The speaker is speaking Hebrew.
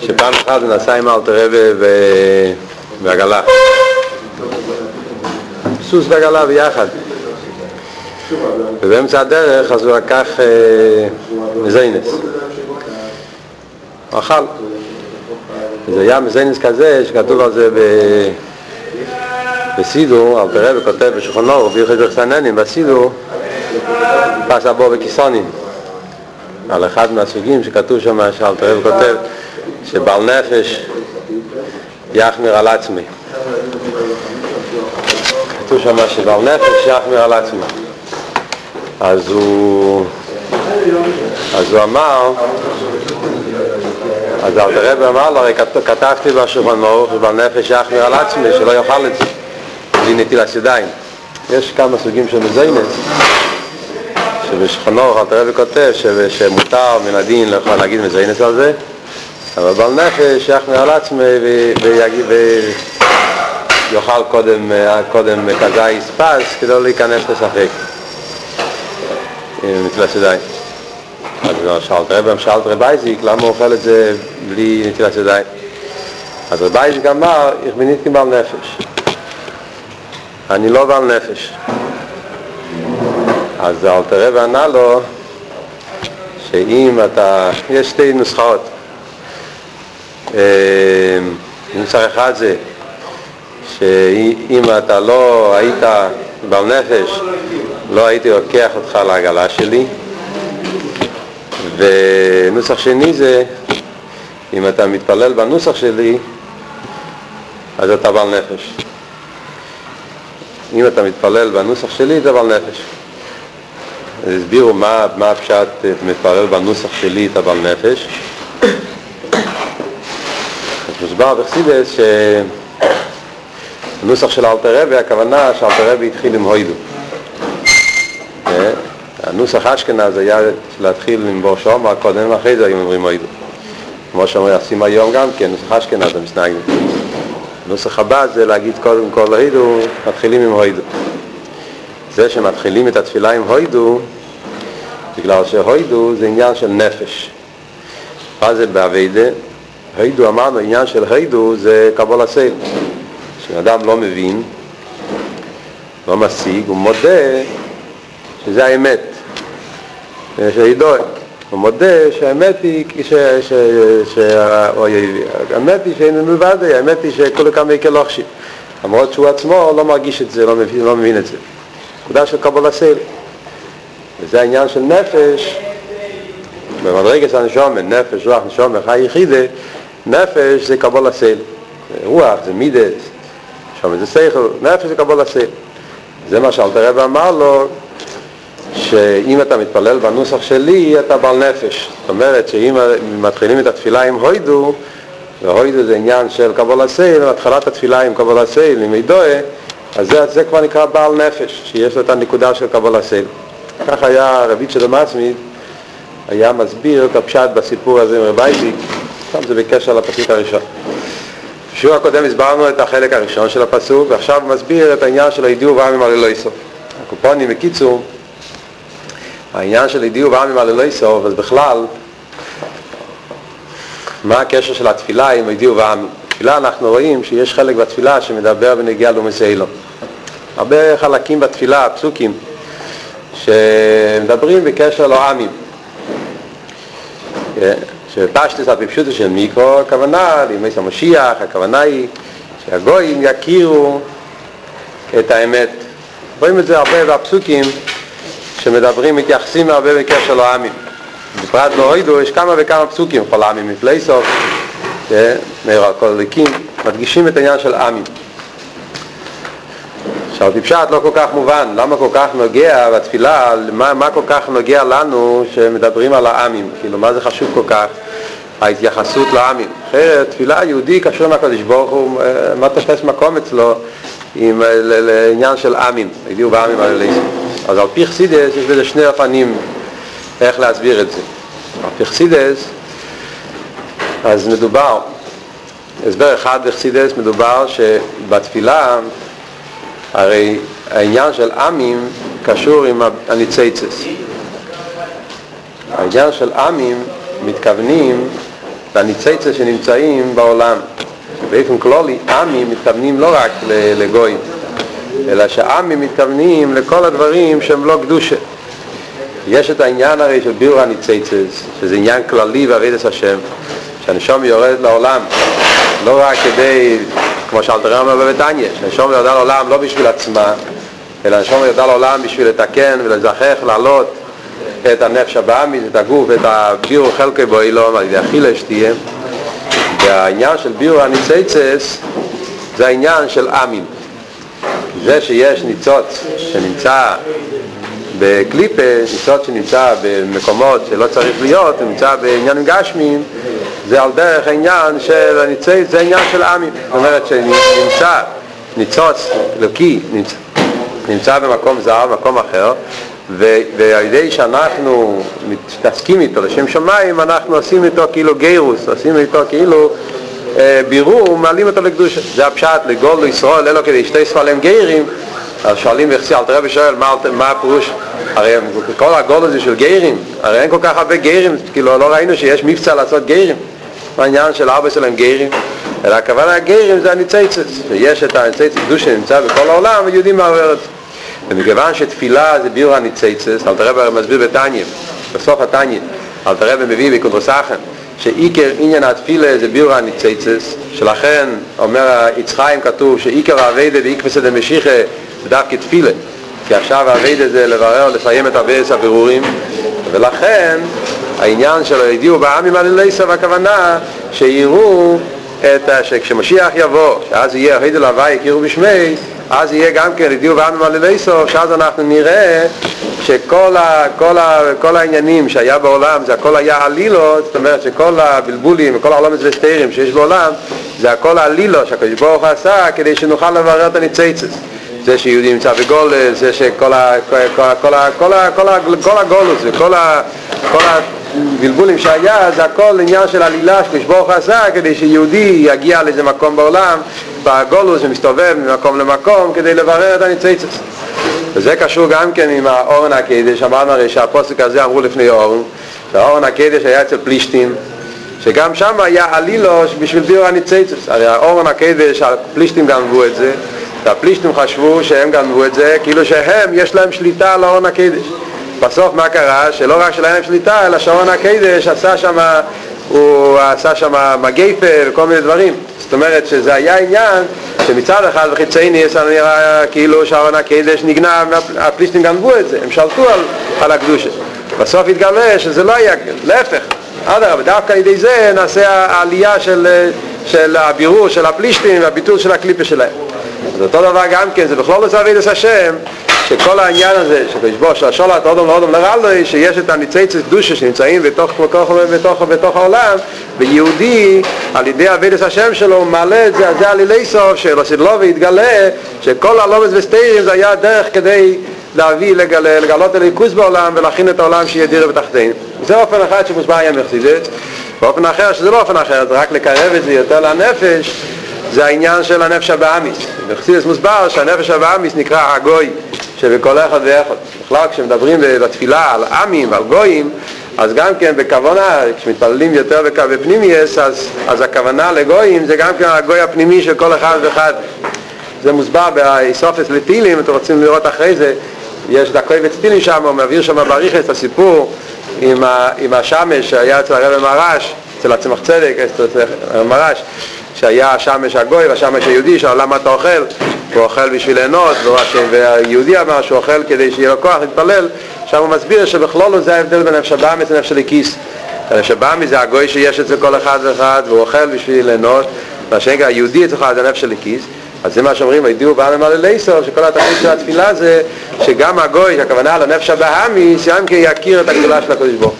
שפעם אחת הוא נסע עם אלתר רבי בעגלה. סוס ועגלה ביחד. ובאמצע הדרך אז הוא לקח אה, מזיינס. הוא אכל. זה היה מזיינס כזה שכתוב על זה. בסידור, אלתר רבי כותב בשולחנו, ביוחד בחסננים, בסידור, פס הבו בכיסונים. על אחד מהסוגים שכתוב שם, שאלתר רבי כותב, שבעל נפש יחמיר על עצמי. כתוב שם שבעל נפש יחמיר על עצמי. אז הוא, אז הוא אמר, אז רבי אמר לו, הרי כתבתי בשולחן ערוך שבעל נפש יחמיר על עצמי, שלא יאכל את זה, בלי נטילת ידיים. יש כמה סוגים של מזיינס, שבשולחן ערוך רבי כותב שמותר מן הדין לא יכול להגיד מזיינס על זה, אבל בעל נפש יחמיר על עצמי ויאכל קודם, קודם כזית פס כדי לא להיכנס לספק. נטילת ידיים. אז שאלת רבי, שאלת רבי אייזיק, למה הוא אוכל את זה בלי נטילת ידיים? אז רבי אייזיק אמר, איך בניתי בעל נפש. אני לא בעל נפש. אז אלתר רבי ענה לו, שאם אתה, יש שתי נוסחאות. נוסח אחד זה שאם אתה לא היית בעל נפש, לא הייתי לוקח אותך לעגלה שלי. ונוסח שני זה, אם אתה מתפלל בנוסח שלי, אז אתה בעל נפש. אם אתה מתפלל בנוסח שלי, אתה בעל נפש. הסבירו מה, מה הפשט מתפלל בנוסח שלי, אתה בעל נפש. מוסבר בחסידס שהנוסח של אלתר רבי, הכוונה שאלתר רבי התחיל עם הוידו. הנוסח אשכנז היה להתחיל עם בור שומר, קודם ואחרי זה היו אומרים הוידו. כמו שאומרים, עושים היום גם כן, נוסח אשכנז המסנגים. נוסח הבא זה להגיד קודם כל הוידו, מתחילים עם הוידו. זה שמתחילים את התפילה עם הוידו, בגלל שהוידו זה עניין של נפש. מה זה באביידה? הידו אמרנו, עניין של הידו זה קבול הסייל. כשאדם לא מבין, לא משיג, הוא מודה שזה האמת. שהידו, הוא מודה שהאמת היא, האמת היא שאין מלבד, האמת היא שכולו כמה יקל לוחשים. למרות שהוא עצמו לא מרגיש את זה, לא מבין, לא מבין את זה. נקודה של קבול הסייל. וזה העניין של נפש, במדרגת הנשומן, נפש, רוח, נשומן, חי יחידה, נפש זה קבול הסייל, רוח זה מידס, שם זה סייכל, נפש זה קבול הסייל. זה מה שאלתר רב אמר לו, שאם אתה מתפלל בנוסח שלי, אתה בעל נפש. זאת אומרת שאם מתחילים את התפילה עם הוידו, והוידו זה עניין של קבול הסייל, התחלת התפילה עם קבול הסייל, עם עדוה, אז זה, זה כבר נקרא בעל נפש, שיש לו את הנקודה של קבול הסייל. כך היה רבי עצמי, היה מסביר את הפשט בסיפור הזה עם אייזיק, שם זה בקשר לפסוק הראשון. בשיעור הקודם הסברנו את החלק הראשון של הפסוק, ועכשיו הוא מסביר את העניין של הידיעו ועמים על אלוהי סוף. הקופונים בקיצור, העניין של הידיעו ועמים על אלוהי סוף, אז בכלל, מה הקשר של התפילה עם הידיעו ועמים? בתפילה אנחנו רואים שיש חלק בתפילה שמדבר בנגיע לאומס אילון. הרבה חלקים בתפילה, פסוקים, שמדברים בקשר לעמים. שפשטס על פשוטו של מיקרו, הכוונה לימי המשיח, הכוונה היא שהגויים יכירו את האמת. רואים את זה הרבה בפסוקים שמדברים, מתייחסים הרבה בקשר לעמים. בפרט באוידו יש כמה וכמה פסוקים, כל עמים מפלי סוף, מאיר הקולליקים, מדגישים את העניין של עמים. עכשיו בפשט לא כל כך מובן, למה כל כך נוגע בתפילה, מה, מה כל כך נוגע לנו שמדברים על העמים, כאילו מה זה חשוב כל כך ההתייחסות לעמים. אחרת תפילה יהודי קשור עם הקדוש ברוך הוא, מה תופס מקום אצלו עם לעניין של עמים, הגיעו בעמים על אליסו. אז על פי חסידס יש בזה שני אופנים איך להסביר את זה. על פי חסידס, אז מדובר, הסבר אחד בחסידס מדובר שבתפילה הרי העניין של עמים קשור עם הניציצס. העניין של עמים מתכוונים והניציצה שנמצאים בעולם. באופן כללי, עמים מתכוונים לא רק לגויים, אלא שעמים מתכוונים לכל הדברים שהם לא קדושה. יש את העניין הרי של ביור הניציצס, שזה עניין כללי בעבודת השם, שהנשום יורד לעולם, לא רק כדי, כמו שאלתר אומר בביתניה, שהנשום יורדה לעולם לא בשביל עצמה, אלא הנשום יורדה לעולם בשביל לתקן ולזכח, לעלות את הנפש הבאמית, את הגוף, את הביור חלקי בו אילום, על ידי אכילה שתהיה. והעניין של ביור הניציצס זה העניין של עמים. זה שיש ניצוץ שנמצא בקליפה, ניצוץ שנמצא במקומות שלא צריך להיות, נמצא בעניינים גשמיים, זה על דרך העניין של הניצוץ, זה עניין של עמים. זאת אומרת שנמצא ניצוץ אלוקי, נמצא, נמצא במקום זר, במקום אחר, ועל ידי שאנחנו מתעסקים איתו לשם שמיים, אנחנו עושים איתו כאילו גיירוס, עושים איתו כאילו אה, בירור, מעלים אותו לקדושה. זה הפשט, לגול לישראל, אלו כדי שתי ספלים גיירים, אז שואלים איך אלתר רבי שואל, מה, מה הפירוש? הרי כל הגול הזה של גיירים, הרי אין כל כך הרבה גיירים, כאילו לא ראינו שיש מבצע לעשות גיירים. העניין של אבא שלהם גיירים, אלא הכוונה הגיירים זה הניציצס, שיש את הניציצס קדוש שנמצא בכל העולם את זה. ומכיוון שתפילה זה ביור הניציצס, אלתר רבי מסביר בתניא, בסוף התניא, אלתר רבי מביא בקונדרסחן, שעיקר עניין התפילה זה ביור הניציצס, שלכן אומר יצחיים כתוב שעיקר האביידה בעקבסא דמשיחא דווקא תפילה, כי עכשיו האביידה זה לברר, לסיים את אביידס הבירורים, ולכן העניין של הידיעו בעמים על אליסה והכוונה שיראו את, שכשמשיח יבוא, שאז יהיה הידל הוואי יכירו בשמי, אז יהיה גם כן ידיעו בעמים על אליסה, שאז אנחנו נראה שכל ה, כל ה, כל העניינים שהיה בעולם זה הכל היה עלילות, זאת אומרת שכל הבלבולים וכל העולם הסטיירים שיש בעולם זה הכל עלילות שהקדוש ברוך הוא עשה כדי שנוכל לברר את הניציצס זה שיהודי נמצא בגולס, זה שכל ה, כל ה, כל ה, כל ה, כל ה, כל הגולוס וכל ה, כל הבלבולים שהיה זה הכל עניין של עלילה שקדוש ברוך הוא עשה כדי שיהודי יגיע לאיזה מקום בעולם בגולוס ומסתובב ממקום למקום כדי לברר את הניציצס וזה קשור גם כן עם האורן הקדש, אמרנו הרי שהפוסק הזה אמרו לפני אורן, שהאורן הקדש היה אצל פלישתים, שגם שם היה עלילוש בשביל ביור הניציצוס. הרי האורן הקדש, הפלישתים גנבו את זה, והפלישתים חשבו שהם גנבו את זה, כאילו שהם, יש להם שליטה על האורן הקדש. בסוף מה קרה? שלא רק שלהם להם שליטה, אלא שהאורן הקדש עשה שם, הוא עשה שם מגייפה וכל מיני דברים. זאת אומרת שזה היה עניין שמצד אחד בחיצי ניס נראה כאילו שהארון הקדש נגנב, הפלישתים גנבו את זה, הם שלטו על, על הקדושה. בסוף התגלה שזה לא היה, להפך, אדרבה, דווקא על ידי זה נעשה העלייה של, של הבירור של הפלישתים והביטול של הקליפה שלהם. אז אותו דבר גם כן, זה בכלול עושה אבידס השם, שכל העניין הזה, שבשבוע של השולת אודום לאודום לרלוי, שיש את הניציצת קדושה שנמצאים בתוך, בתוך, בתוך, בתוך העולם, ויהודי על ידי אבידס השם שלו מעלה את זה, זה עלילי סוף שלו, שלו והתגלה שכל הלומס וסתירים זה היה דרך כדי להביא, לגלה, לגלות הליכוס בעולם ולהכין את העולם שיהיה דירה בתחתינו. זה אופן אחד שמוסבר היה מחסידת, באופן אחר שזה לא אופן אחר, זה רק לקרב את זה יותר לנפש, זה העניין של הנפש הבאמיס. בחסידס מוסבר שהנפש הבאמיס נקרא הגוי, שבכל אחד ואחד. בכלל כשמדברים בתפילה על עמים ועל גויים, אז גם כן בכוונה, כשמתפללים יותר בפנימייס, אז, אז הכוונה לגויים זה גם כן הגוי הפנימי של כל אחד ואחד. זה מוסבר באיסופס לטילים, אתם רוצים לראות אחרי זה, יש דקוי וצטילים שם, הוא מעביר שם בריחס את הסיפור עם, ה, עם השמש שהיה אצל הרב מרש, אצל הצמח צדק, אצל הרב מרש, שהיה השמש הגוי והשמש היהודי, שאל למה אתה אוכל? הוא אוכל בשביל ליהנות, והיהודי אמר שהוא אוכל כדי שיהיה לו כוח להתפלל, שם הוא מסביר שבכלולו זה ההבדל בין נפש הבאמיס לנפש הליקיס. הנפש הבאמיס זה הגוי שיש אצל כל אחד ואחד, והוא אוכל בשביל ליהנות, והשגע היהודי אצלך זה נפש הליקיס. אז זה מה שאומרים, הידיעו בעלם על אליסור, שכל התכלית של התפילה זה שגם הגוי, הכוונה לנפש הבאמיס, גם כן יכיר את הגדולה של הקדוש ברוך